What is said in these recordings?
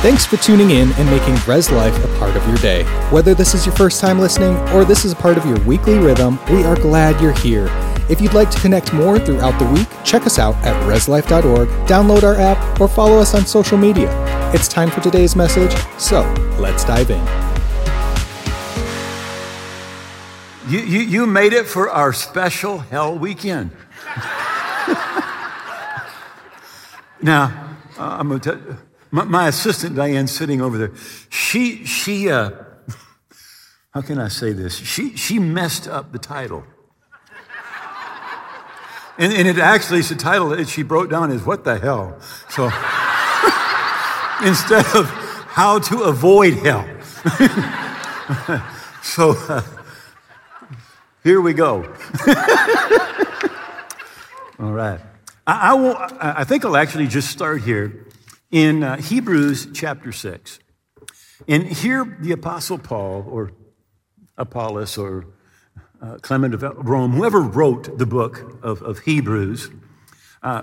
Thanks for tuning in and making Res Life a part of your day. Whether this is your first time listening or this is a part of your weekly rhythm, we are glad you're here. If you'd like to connect more throughout the week, check us out at reslife.org, download our app, or follow us on social media. It's time for today's message, so let's dive in. You, you, you made it for our special hell weekend. now, uh, I'm going to tell you. My, my, assistant Diane sitting over there, she, she, uh, how can I say this? She, she messed up the title. And, and it actually, the title that she wrote down is What the Hell? So instead of How to Avoid Hell. so uh, here we go. All right. I, I, will, I think I'll actually just start here in uh, Hebrews chapter 6. And here, the Apostle Paul, or Apollos, or uh, Clement of Rome, whoever wrote the book of, of Hebrews, uh,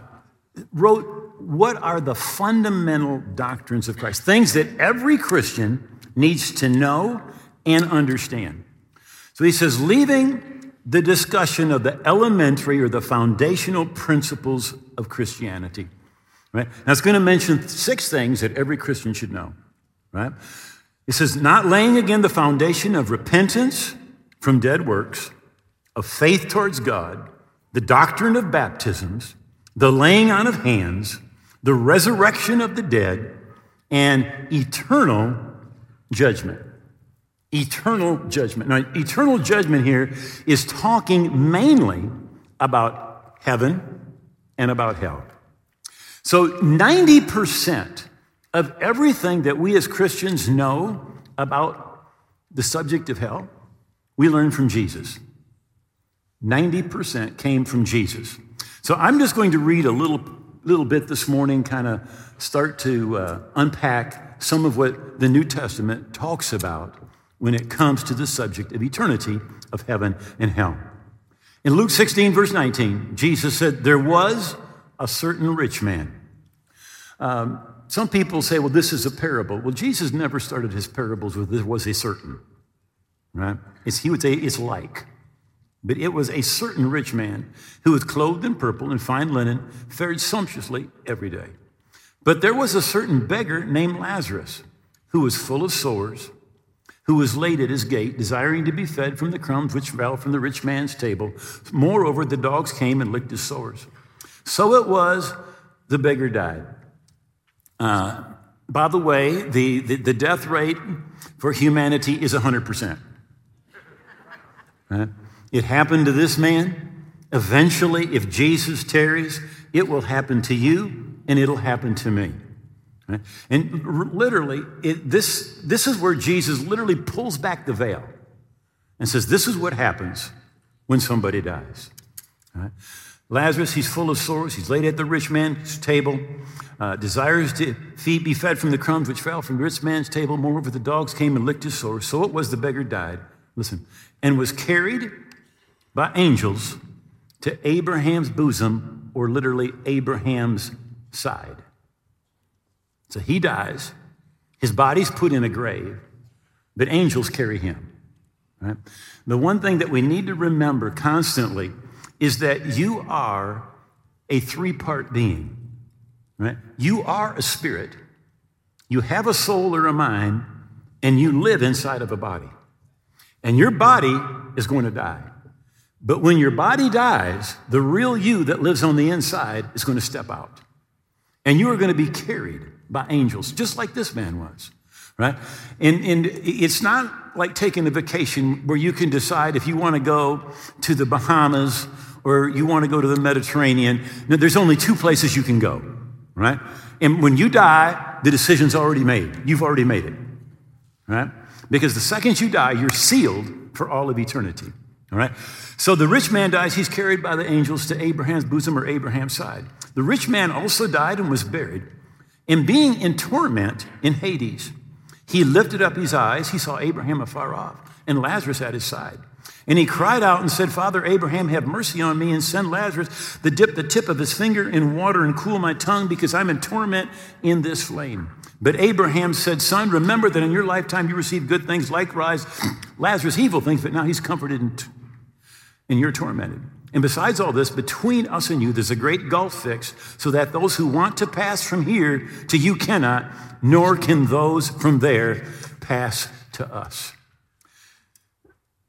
wrote what are the fundamental doctrines of Christ, things that every Christian needs to know and understand. So he says, leaving the discussion of the elementary or the foundational principles of Christianity. Right? Now, it's going to mention six things that every Christian should know. Right? It says, not laying again the foundation of repentance from dead works, of faith towards God, the doctrine of baptisms, the laying on of hands, the resurrection of the dead, and eternal judgment. Eternal judgment. Now, eternal judgment here is talking mainly about heaven and about hell. So 90% of everything that we as Christians know about the subject of hell, we learn from Jesus. 90% came from Jesus. So I'm just going to read a little, little bit this morning, kind of start to uh, unpack some of what the New Testament talks about when it comes to the subject of eternity, of heaven and hell. In Luke 16, verse 19, Jesus said, There was a certain rich man. Um, some people say, well, this is a parable. Well, Jesus never started his parables with there was a certain, right? It's, he would say it's like. But it was a certain rich man who was clothed in purple and fine linen, fared sumptuously every day. But there was a certain beggar named Lazarus who was full of sores, who was laid at his gate, desiring to be fed from the crumbs which fell from the rich man's table. Moreover, the dogs came and licked his sores. So it was, the beggar died. Uh, by the way, the, the, the, death rate for humanity is 100%. Right? It happened to this man. Eventually, if Jesus tarries, it will happen to you and it'll happen to me. Right? And literally, it, this, this is where Jesus literally pulls back the veil and says, This is what happens when somebody dies. Right? Lazarus, he's full of sores. He's laid at the rich man's table, uh, desires to feed, be fed from the crumbs which fell from the rich man's table. Moreover, the dogs came and licked his sores. So it was the beggar died, listen, and was carried by angels to Abraham's bosom, or literally Abraham's side. So he dies. His body's put in a grave, but angels carry him. Right? The one thing that we need to remember constantly is that you are a three part being, right? You are a spirit, you have a soul or a mind, and you live inside of a body. And your body is going to die. But when your body dies, the real you that lives on the inside is going to step out. And you are going to be carried by angels, just like this man was right? And, and it's not like taking a vacation where you can decide if you want to go to the Bahamas or you want to go to the Mediterranean. No, there's only two places you can go, right? And when you die, the decision's already made. You've already made it, right? Because the second you die, you're sealed for all of eternity, all right? So the rich man dies, he's carried by the angels to Abraham's bosom or Abraham's side. The rich man also died and was buried. And being in torment in Hades, he lifted up his eyes. He saw Abraham afar off and Lazarus at his side. And he cried out and said, Father Abraham, have mercy on me and send Lazarus to dip the tip of his finger in water and cool my tongue because I'm in torment in this flame. But Abraham said, Son, remember that in your lifetime you received good things, likewise Lazarus evil things, but now he's comforted and, and you're tormented. And besides all this, between us and you, there's a great gulf fixed, so that those who want to pass from here to you cannot, nor can those from there pass to us.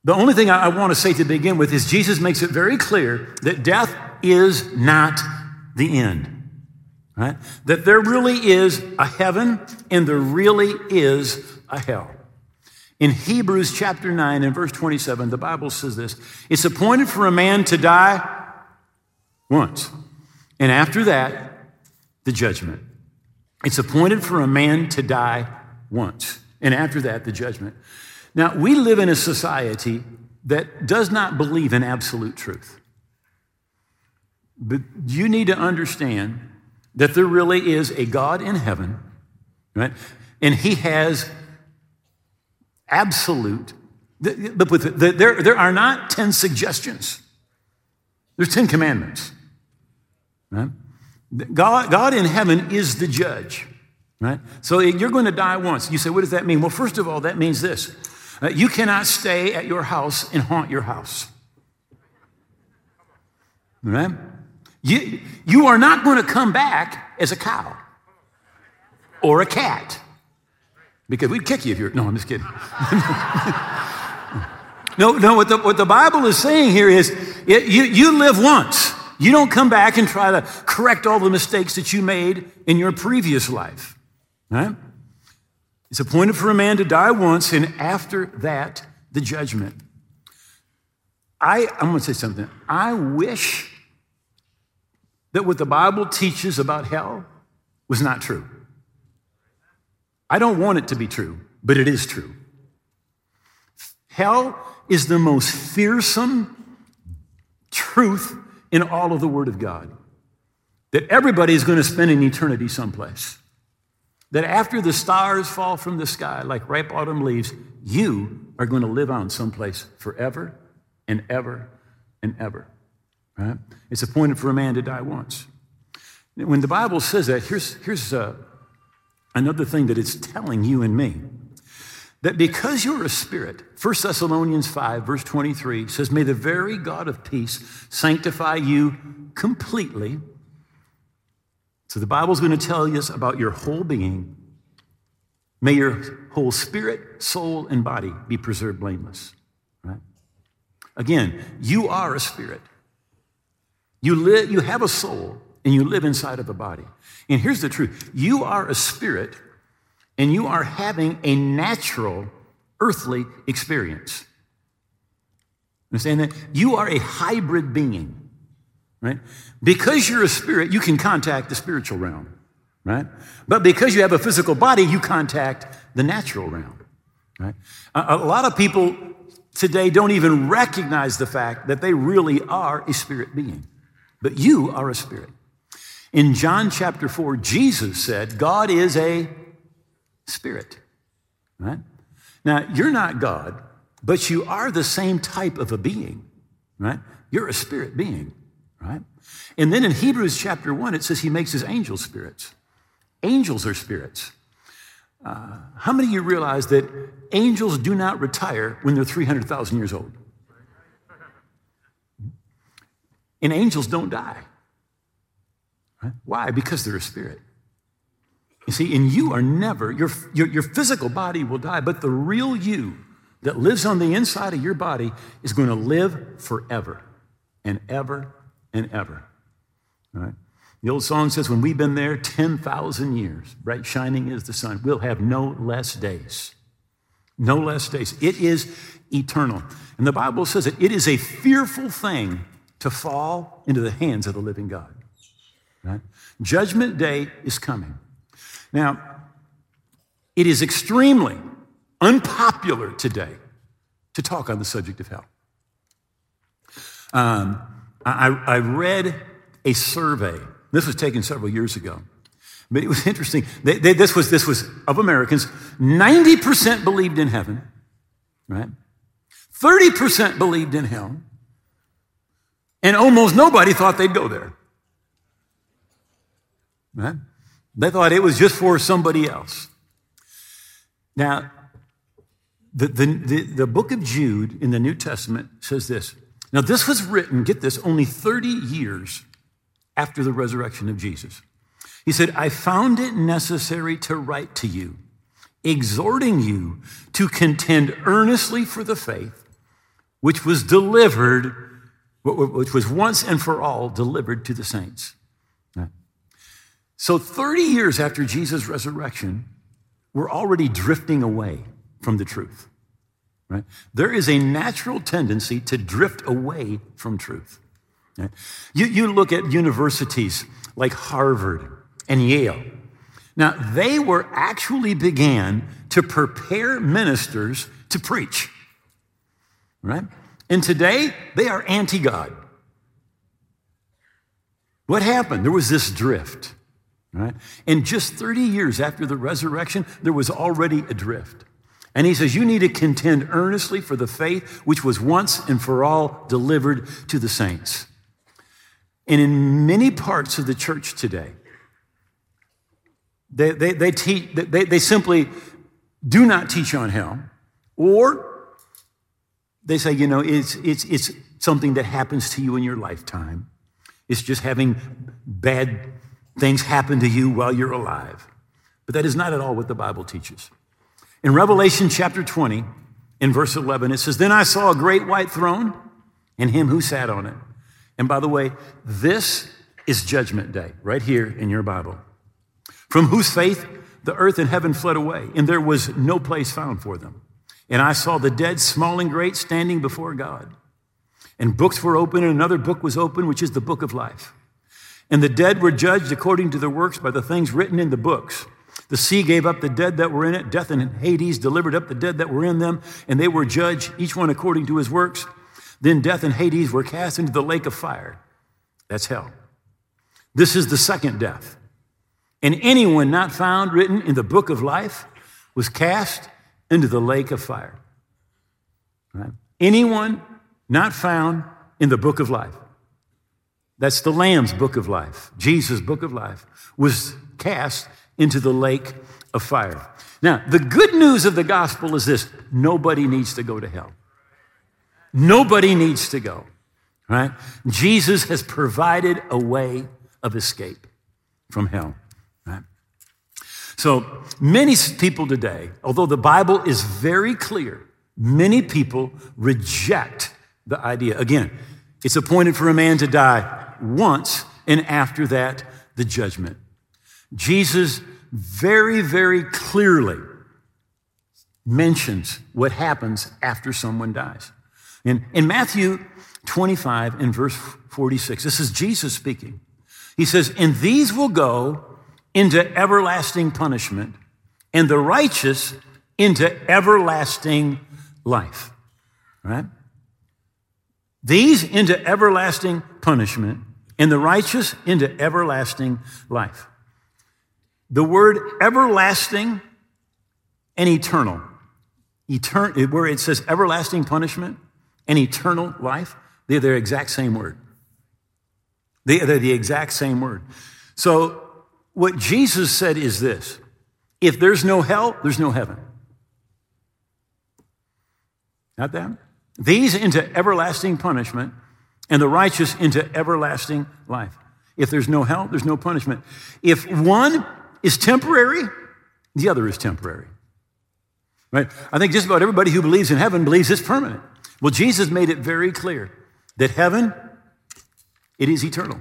The only thing I want to say to begin with is Jesus makes it very clear that death is not the end. Right? That there really is a heaven and there really is a hell. In Hebrews chapter 9 and verse 27, the Bible says this It's appointed for a man to die once, and after that, the judgment. It's appointed for a man to die once, and after that, the judgment. Now, we live in a society that does not believe in absolute truth. But you need to understand that there really is a God in heaven, right? And he has absolute, but there, there are not 10 suggestions. There's 10 commandments, right? God, God in heaven is the judge, right? So you're going to die once. You say, what does that mean? Well, first of all, that means this. Uh, you cannot stay at your house and haunt your house. Right? You, you are not going to come back as a cow or a cat because we'd kick you if you're. No, I'm just kidding. no, no, what the, what the Bible is saying here is it, you, you live once. You don't come back and try to correct all the mistakes that you made in your previous life. Right? It's appointed for a man to die once, and after that, the judgment. I, I'm going to say something. I wish that what the Bible teaches about hell was not true. I don't want it to be true, but it is true. Hell is the most fearsome truth in all of the Word of God. That everybody is going to spend an eternity someplace. That after the stars fall from the sky like ripe autumn leaves, you are going to live on someplace forever and ever and ever. Right? It's appointed for a man to die once. When the Bible says that, here's, here's uh, another thing that it's telling you and me. That because you're a spirit, 1 Thessalonians 5, verse 23 says, May the very God of peace sanctify you completely. So the Bible's going to tell us about your whole being. May your whole spirit, soul, and body be preserved blameless. Right? Again, you are a spirit. You, live, you have a soul and you live inside of a body. And here's the truth you are a spirit and you are having a natural earthly experience. Understand that? You are a hybrid being, right? Because you're a spirit, you can contact the spiritual realm, right? But because you have a physical body, you contact the natural realm, right? A, a lot of people today don't even recognize the fact that they really are a spirit being but you are a spirit. In John chapter 4, Jesus said, God is a spirit. Right? Now, you're not God, but you are the same type of a being, right? You're a spirit being, right? And then in Hebrews chapter 1, it says he makes his angels spirits. Angels are spirits. Uh, how many of you realize that angels do not retire when they're 300,000 years old? And angels don't die. Right? Why? Because they're a spirit. You see, and you are never, your, your, your physical body will die, but the real you that lives on the inside of your body is going to live forever and ever and ever. Right? The old song says, when we've been there 10,000 years, bright shining is the sun, we'll have no less days. No less days. It is eternal. And the Bible says that it is a fearful thing to fall into the hands of the living God. Right? Judgment day is coming. Now, it is extremely unpopular today to talk on the subject of hell. Um, I, I read a survey. This was taken several years ago. But it was interesting. They, they, this, was, this was of Americans. 90% believed in heaven, right? 30% believed in hell. And almost nobody thought they'd go there. Right? They thought it was just for somebody else. Now, the, the, the, the, book of Jude in the New Testament says this. Now, this was written, get this, only 30 years after the resurrection of Jesus. He said, I found it necessary to write to you, exhorting you to contend earnestly for the faith which was delivered, which was once and for all delivered to the saints. So, 30 years after Jesus' resurrection, we're already drifting away from the truth. Right? There is a natural tendency to drift away from truth. Right? You, you look at universities like Harvard and Yale. Now, they were actually began to prepare ministers to preach. Right? And today, they are anti God. What happened? There was this drift. Right? And just 30 years after the resurrection, there was already a drift. And he says, You need to contend earnestly for the faith which was once and for all delivered to the saints. And in many parts of the church today, they, they, they, teach, they, they simply do not teach on hell, or they say, you know, it's, it's, it's something that happens to you in your lifetime. It's just having bad things happen to you while you're alive. But that is not at all what the Bible teaches. In Revelation chapter 20, in verse 11, it says, Then I saw a great white throne and him who sat on it. And by the way, this is judgment day, right here in your Bible. From whose faith the earth and heaven fled away, and there was no place found for them. And I saw the dead, small and great, standing before God. And books were open, and another book was open, which is the book of life. And the dead were judged according to their works by the things written in the books. The sea gave up the dead that were in it. Death and Hades delivered up the dead that were in them, and they were judged, each one according to his works. Then death and Hades were cast into the lake of fire. That's hell. This is the second death. And anyone not found written in the book of life was cast into the lake of fire. Right? Anyone not found in the book of life that's the Lamb's book of life, Jesus' book of life, was cast into the lake of fire. Now, the good news of the gospel is this nobody needs to go to hell. Nobody needs to go, right? Jesus has provided a way of escape from hell, right? So many people today, although the Bible is very clear, many people reject the idea. Again, it's appointed for a man to die once, and after that, the judgment. Jesus very, very clearly mentions what happens after someone dies. In, in Matthew 25 and verse 46, this is Jesus speaking. He says, And these will go into everlasting punishment, and the righteous into everlasting life. Right? These into everlasting punishment, and the righteous into everlasting life. The word everlasting and eternal, etern- where it says everlasting punishment and eternal life, they're the exact same word. They're the exact same word. So, what Jesus said is this if there's no hell, there's no heaven. Not that? These into everlasting punishment, and the righteous into everlasting life. If there's no hell, there's no punishment. If one is temporary, the other is temporary. Right? I think just about everybody who believes in heaven believes it's permanent. Well, Jesus made it very clear that heaven, it is eternal.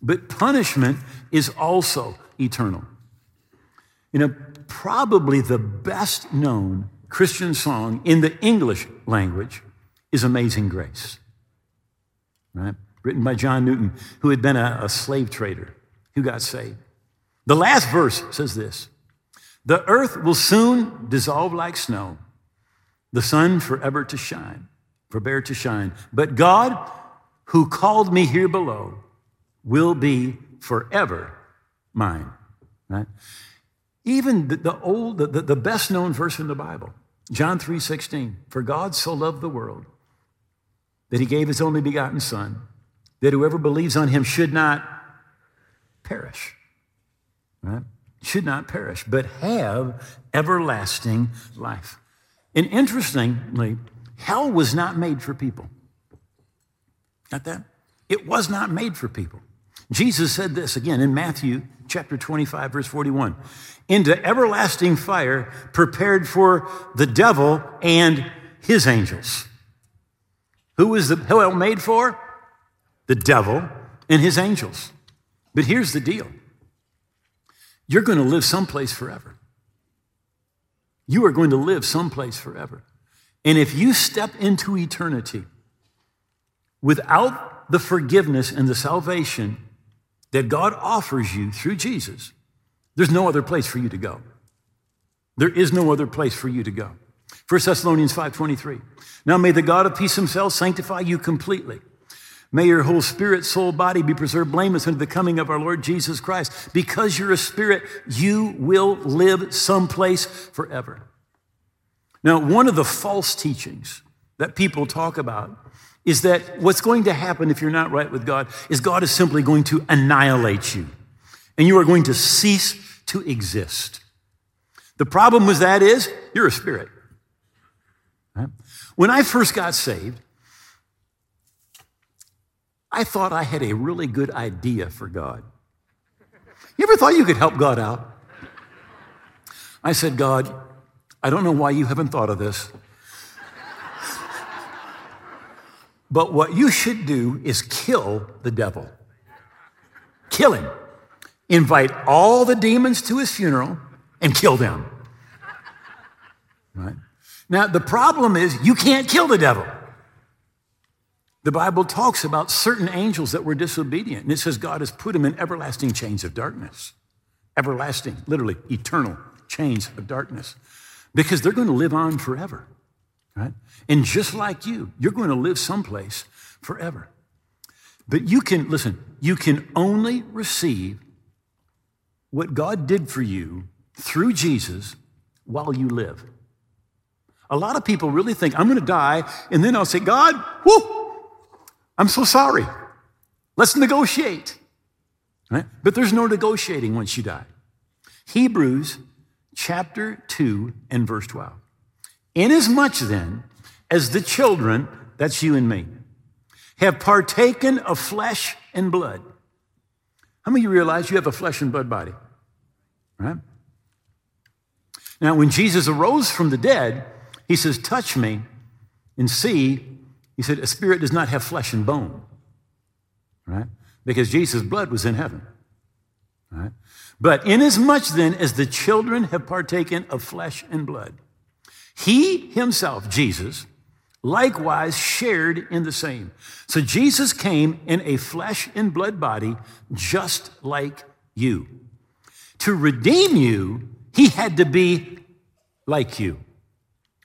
But punishment is also eternal. You know, probably the best known Christian song in the English language is Amazing Grace, right? Written by John Newton, who had been a, a slave trader who got saved. The last verse says this The earth will soon dissolve like snow, the sun forever to shine, forbear to shine. But God, who called me here below, will be forever mine. Right? Even the, the old, the, the best known verse in the Bible, John 3 16, for God so loved the world that he gave his only begotten Son, that whoever believes on him should not perish. Right? should not perish, but have everlasting life. And interestingly, hell was not made for people. Got that? It was not made for people. Jesus said this again in Matthew chapter 25, verse 41 into everlasting fire prepared for the devil and his angels. Who was the hell made for? The devil and his angels. But here's the deal you're going to live someplace forever. You are going to live someplace forever. And if you step into eternity without the forgiveness and the salvation that God offers you through Jesus, there's no other place for you to go. There is no other place for you to go. 1 Thessalonians 5:23. Now may the God of peace himself sanctify you completely. May your whole spirit, soul, body be preserved blameless unto the coming of our Lord Jesus Christ. Because you're a spirit, you will live someplace forever. Now, one of the false teachings that people talk about is that what's going to happen if you're not right with God is God is simply going to annihilate you and you are going to cease to exist. The problem with that is you're a spirit. When I first got saved, I thought I had a really good idea for God. You ever thought you could help God out? I said, God, I don't know why you haven't thought of this. But what you should do is kill the devil. Kill him. Invite all the demons to his funeral and kill them. Right? Now, the problem is you can't kill the devil. The Bible talks about certain angels that were disobedient, and it says God has put them in everlasting chains of darkness. Everlasting, literally, eternal chains of darkness, because they're going to live on forever, right? And just like you, you're going to live someplace forever. But you can, listen, you can only receive what God did for you through Jesus while you live. A lot of people really think, I'm going to die, and then I'll say, God, whoo, I'm so sorry. Let's negotiate. Right? But there's no negotiating once you die. Hebrews chapter 2 and verse 12. Inasmuch then as the children, that's you and me, have partaken of flesh and blood. How many of you realize you have a flesh and blood body? Right? Now, when Jesus arose from the dead, he says, Touch me and see. He said, A spirit does not have flesh and bone, right? Because Jesus' blood was in heaven, right? But inasmuch then as the children have partaken of flesh and blood, he himself, Jesus, likewise shared in the same. So Jesus came in a flesh and blood body just like you. To redeem you, he had to be like you.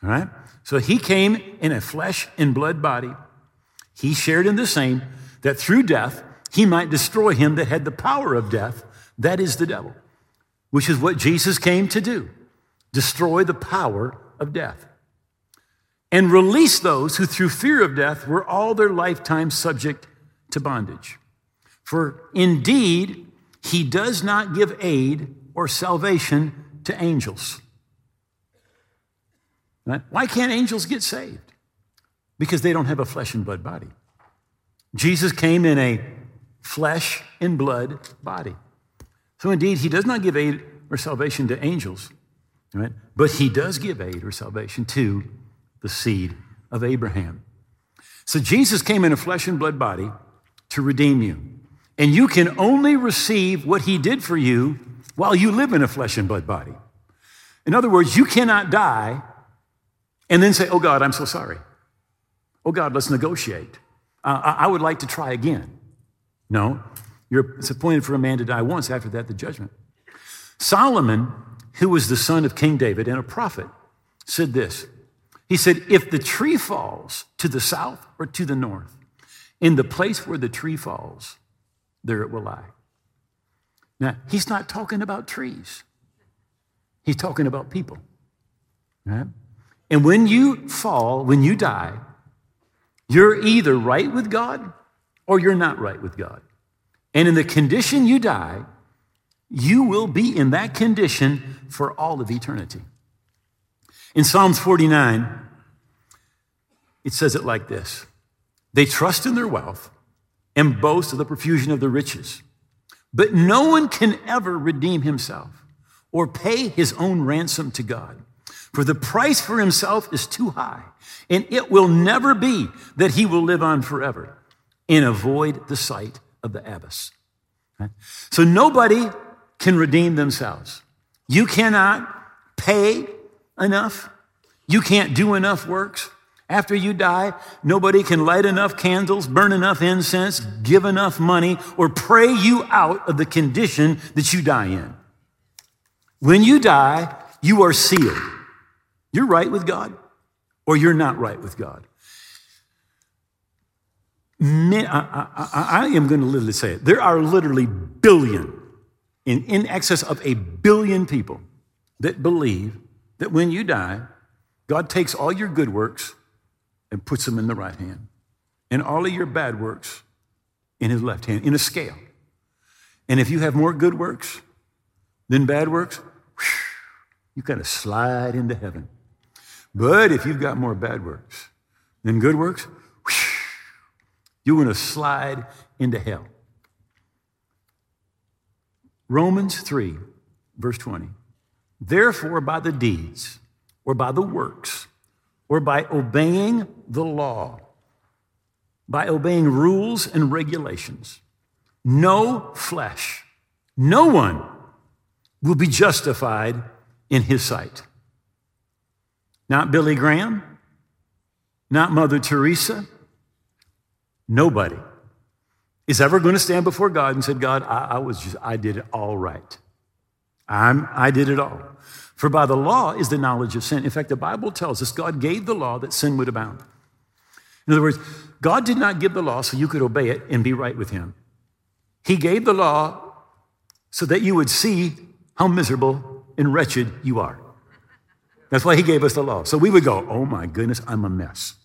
All right? So he came in a flesh and blood body. He shared in the same that through death he might destroy him that had the power of death, that is the devil, which is what Jesus came to do destroy the power of death and release those who through fear of death were all their lifetime subject to bondage. For indeed, he does not give aid or salvation to angels Right? Why can't angels get saved? Because they don't have a flesh and blood body. Jesus came in a flesh and blood body. So indeed, he does not give aid or salvation to angels, right? But he does give aid or salvation to the seed of Abraham. So Jesus came in a flesh and blood body to redeem you. And you can only receive what he did for you while you live in a flesh and blood body. In other words, you cannot die and then say, Oh God, I'm so sorry. Oh God, let's negotiate. Uh, I, would like to try again. No, you're, it's appointed for a man to die once, after that, the judgment. Solomon, who was the son of King David and a prophet, said this. He said, If the tree falls to the south or to the north, in the place where the tree falls, there it will lie. Now, he's not talking about trees, he's talking about people. Right? And when you fall, when you die, you're either right with God or you're not right with God. And in the condition you die, you will be in that condition for all of eternity. In Psalms 49, it says it like this They trust in their wealth and boast of the profusion of their riches, but no one can ever redeem himself or pay his own ransom to God. For the price for himself is too high, and it will never be that he will live on forever and avoid the sight of the abyss. So nobody can redeem themselves. You cannot pay enough. You can't do enough works. After you die, nobody can light enough candles, burn enough incense, give enough money, or pray you out of the condition that you die in. When you die, you are sealed. You're right with God, or you're not right with God. I, I, I, am going to literally say it. There are literally billion in, in excess of a billion people that believe that when you die, God takes all your good works and puts them in the right hand, and all of your bad works in his left hand, in a scale. And if you have more good works than bad works, whew, you kind of slide into heaven. But if you've got more bad works than good works, you're going to slide into hell. Romans 3, verse 20. Therefore, by the deeds, or by the works, or by obeying the law, by obeying rules and regulations, no flesh, no one will be justified in his sight. Not Billy Graham, not Mother Teresa, nobody is ever going to stand before God and say, God, I, I, was just, I did it all right. I'm, I did it all. For by the law is the knowledge of sin. In fact, the Bible tells us God gave the law that sin would abound. In other words, God did not give the law so you could obey it and be right with Him. He gave the law so that you would see how miserable and wretched you are. That's why He gave us the law. So we would go, oh my goodness, I'm a mess.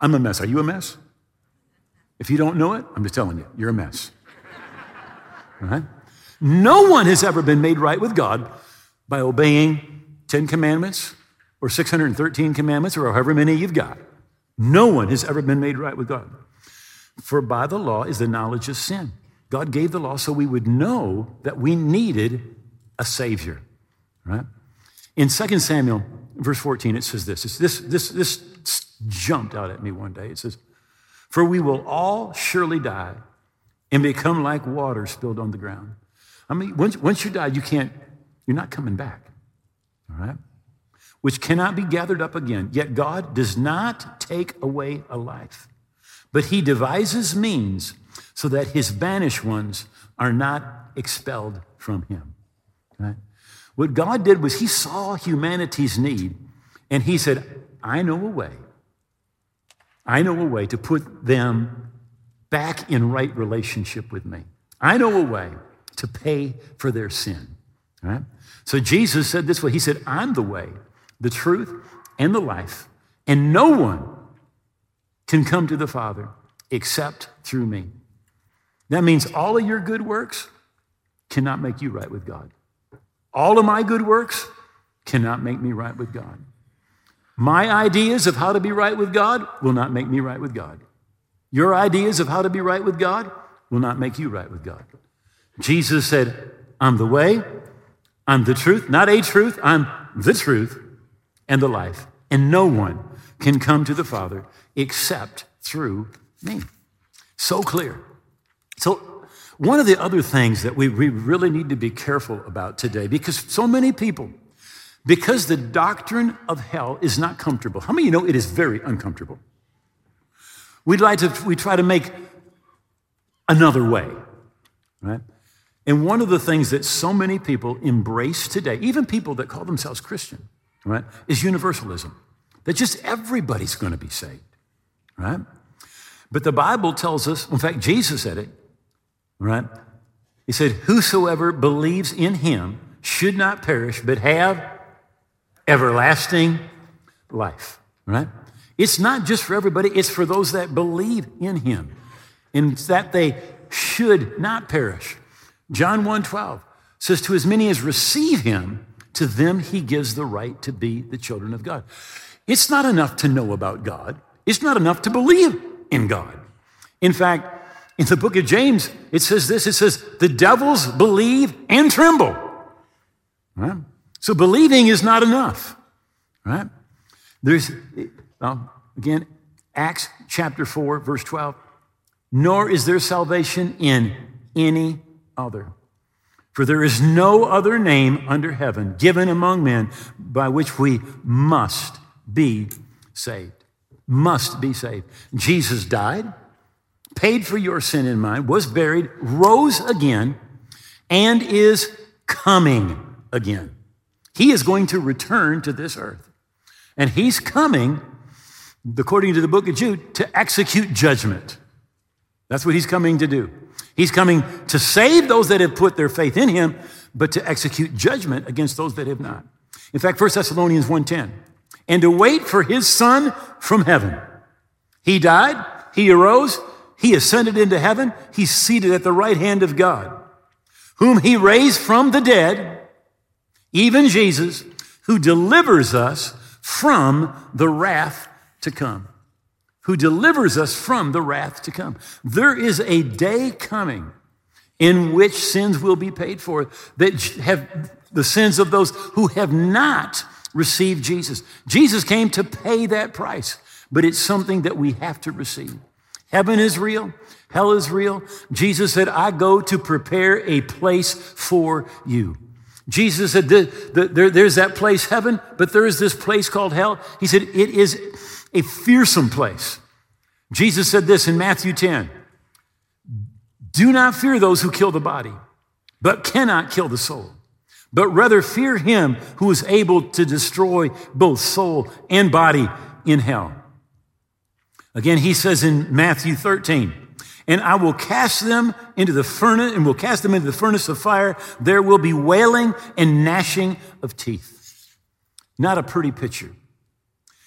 I'm a mess. Are you a mess? If you don't know it, I'm just telling you, you're a mess. All right? No one has ever been made right with God by obeying 10 commandments or 613 commandments or however many you've got. No one has ever been made right with God. For by the law is the knowledge of sin. God gave the law so we would know that we needed a Savior. Right? In 2 Samuel, verse 14, it says this. It's this, this, this jumped out at me one day. It says, for we will all surely die and become like water spilled on the ground. I mean, once, once you die, you can't, you're not coming back. All right? Which cannot be gathered up again. Yet God does not take away a life, but he devises means so that his banished ones are not expelled from him. Right? What God did was he saw humanity's need and he said, I know a way I know a way to put them back in right relationship with me. I know a way to pay for their sin. Right? So Jesus said this way He said, I'm the way, the truth, and the life, and no one can come to the Father except through me. That means all of your good works cannot make you right with God. All of my good works cannot make me right with God. My ideas of how to be right with God will not make me right with God. Your ideas of how to be right with God will not make you right with God. Jesus said, I'm the way, I'm the truth, not a truth, I'm the truth and the life. And no one can come to the Father except through me. So clear. So, one of the other things that we, we really need to be careful about today, because so many people, because the doctrine of hell is not comfortable. How many of you know it is very uncomfortable? We'd like to, we try to make another way, right? And one of the things that so many people embrace today, even people that call themselves Christian, right, is universalism. That just everybody's going to be saved, right? But the Bible tells us, in fact, Jesus said it, right? He said, Whosoever believes in him should not perish, but have everlasting life, right? It's not just for everybody, it's for those that believe in him and that they should not perish. John 1 12, says, To as many as receive him, to them he gives the right to be the children of God. It's not enough to know about God, it's not enough to believe in God. In fact, in the book of James, it says this it says, The devils believe and tremble. Right? So believing is not enough. Right? There's, well, again, Acts chapter 4, verse 12. Nor is there salvation in any other. For there is no other name under heaven given among men by which we must be saved. Must be saved. Jesus died, paid for your sin and mine, was buried, rose again, and is coming again. He is going to return to this earth. And he's coming, according to the book of Jude, to execute judgment. That's what he's coming to do. He's coming to save those that have put their faith in him, but to execute judgment against those that have not. In fact, 1 Thessalonians 1:10, and to wait for his son from heaven. He died, he arose, he ascended into heaven, he's seated at the right hand of God, whom he raised from the dead, even Jesus, who delivers us from the wrath to come who delivers us from the wrath to come. There is a day coming in which sins will be paid for that have the sins of those who have not received Jesus. Jesus came to pay that price, but it's something that we have to receive. Heaven is real. Hell is real. Jesus said, I go to prepare a place for you. Jesus said, the, the, there, There's that place, heaven, but there is this place called hell. He said, It is a fearsome place. Jesus said this in Matthew 10 Do not fear those who kill the body, but cannot kill the soul, but rather fear him who is able to destroy both soul and body in hell. Again, he says in Matthew 13, and I will cast them into the furnace and will cast them into the furnace of fire. There will be wailing and gnashing of teeth. Not a pretty picture.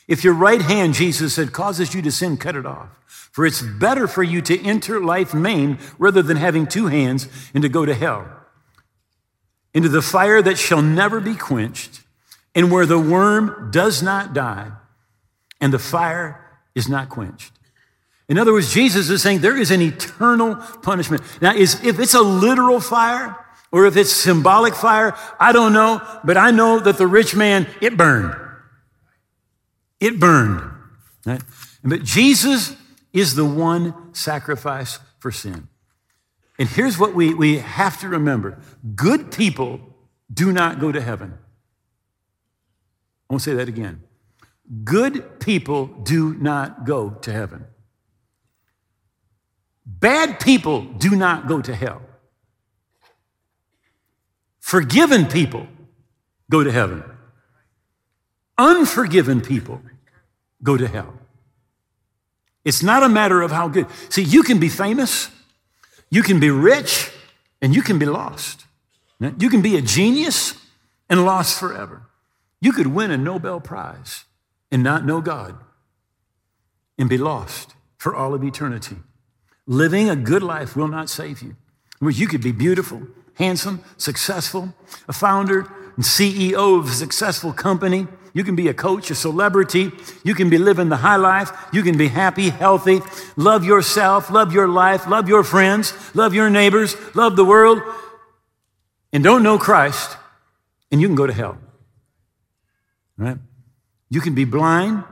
If your right hand, Jesus said, causes you to sin, cut it off. For it's better for you to enter life maimed rather than having two hands and to go to hell, into the fire that shall never be quenched, and where the worm does not die and the fire is not quenched. In other words, Jesus is saying there is an eternal punishment. Now, is, if it's a literal fire or if it's symbolic fire, I don't know, but I know that the rich man, it burned. It burned. Right? But Jesus is the one sacrifice for sin. And here's what we, we have to remember good people do not go to heaven. I won't say that again. Good people do not go to heaven. Bad people do not go to hell. Forgiven people go to heaven. Unforgiven people go to hell. It's not a matter of how good. See, you can be famous, you can be rich, and you can be lost. You can be a genius and lost forever. You could win a Nobel Prize and not know God and be lost for all of eternity. Living a good life will not save you. You could be beautiful, handsome, successful, a founder and CEO of a successful company, you can be a coach, a celebrity. You can be living the high life. You can be happy, healthy, love yourself, love your life, love your friends, love your neighbors, love the world, and don't know Christ, and you can go to hell. Right? You can be blind.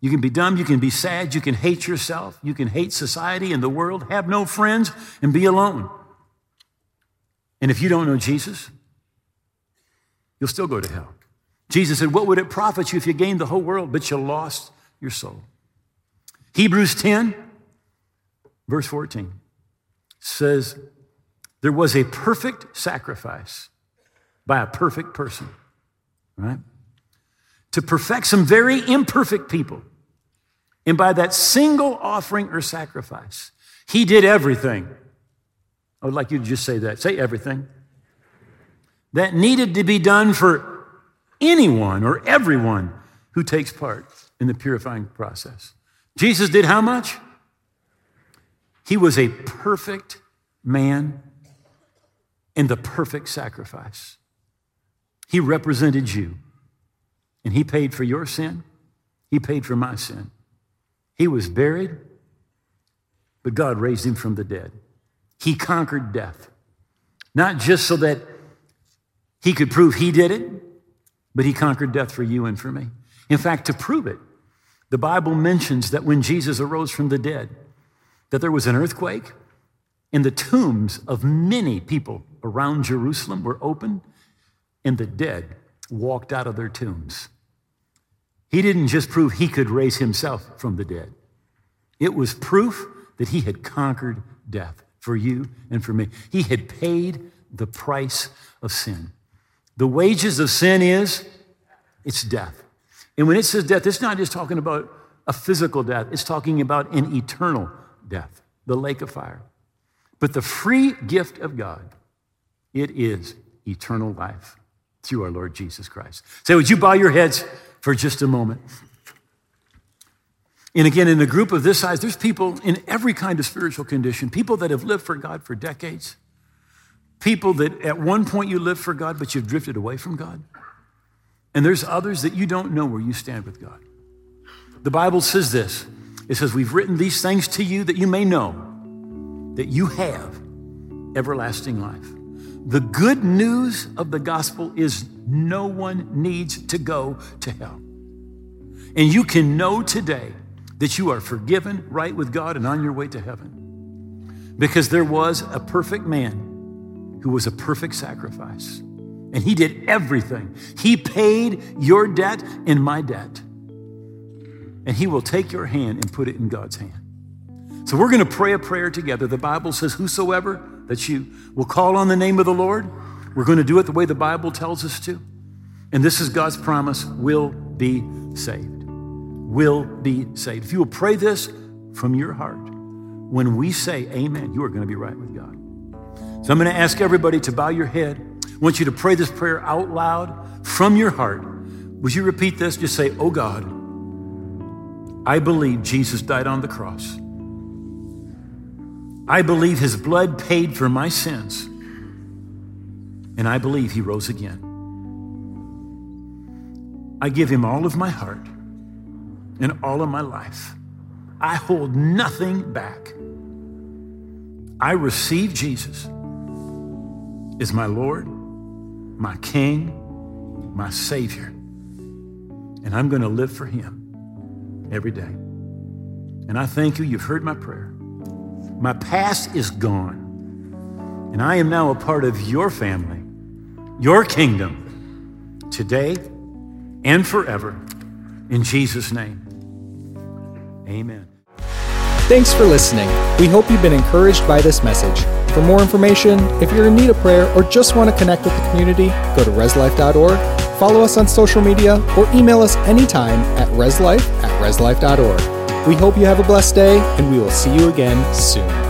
You can be dumb. You can be sad. You can hate yourself. You can hate society and the world, have no friends, and be alone. And if you don't know Jesus, you'll still go to hell. Jesus said, What would it profit you if you gained the whole world, but you lost your soul? Hebrews 10, verse 14 says, There was a perfect sacrifice by a perfect person, right? To perfect some very imperfect people. And by that single offering or sacrifice, he did everything. I would like you to just say that. Say everything. That needed to be done for anyone or everyone who takes part in the purifying process. Jesus did how much? He was a perfect man and the perfect sacrifice. He represented you, and He paid for your sin. He paid for my sin. He was buried, but God raised Him from the dead. He conquered death, not just so that He could prove He did it, but He conquered death for you and for me. In fact, to prove it, the Bible mentions that when Jesus arose from the dead, that there was an earthquake and the tombs of many people around Jerusalem were opened and the dead walked out of their tombs. He didn't just prove he could raise himself from the dead. It was proof that he had conquered death for you and for me. He had paid the price of sin. The wages of sin is it's death. And when it says death, it's not just talking about a physical death, it's talking about an eternal death, the lake of fire. But the free gift of God, it is eternal life through our Lord Jesus Christ. Say, would you bow your heads for just a moment? And again, in a group of this size, there's people in every kind of spiritual condition, people that have lived for God for decades, people that at one point you lived for God, but you've drifted away from God. And there's others that you don't know where you stand with God. The Bible says this it says, We've written these things to you that you may know that you have everlasting life. The good news of the gospel is no one needs to go to hell. And you can know today that you are forgiven, right with God, and on your way to heaven. Because there was a perfect man who was a perfect sacrifice. And he did everything. He paid your debt and my debt. And he will take your hand and put it in God's hand. So we're going to pray a prayer together. The Bible says, Whosoever that you will call on the name of the Lord, we're going to do it the way the Bible tells us to. And this is God's promise we'll be saved. we'll be saved. If you will pray this from your heart, when we say amen, you are going to be right with God. So I'm going to ask everybody to bow your head. I want you to pray this prayer out loud from your heart. Would you repeat this? Just say, Oh God, I believe Jesus died on the cross. I believe his blood paid for my sins. And I believe he rose again. I give him all of my heart and all of my life. I hold nothing back. I receive Jesus as my Lord, my King, my Savior. And I'm going to live for him every day. And I thank you. You've heard my prayer. My past is gone. And I am now a part of your family, your kingdom, today and forever. In Jesus' name, amen. Thanks for listening. We hope you've been encouraged by this message. For more information, if you're in need of prayer or just want to connect with the community, go to reslife.org, follow us on social media, or email us anytime at reslife at reslife.org. We hope you have a blessed day, and we will see you again soon.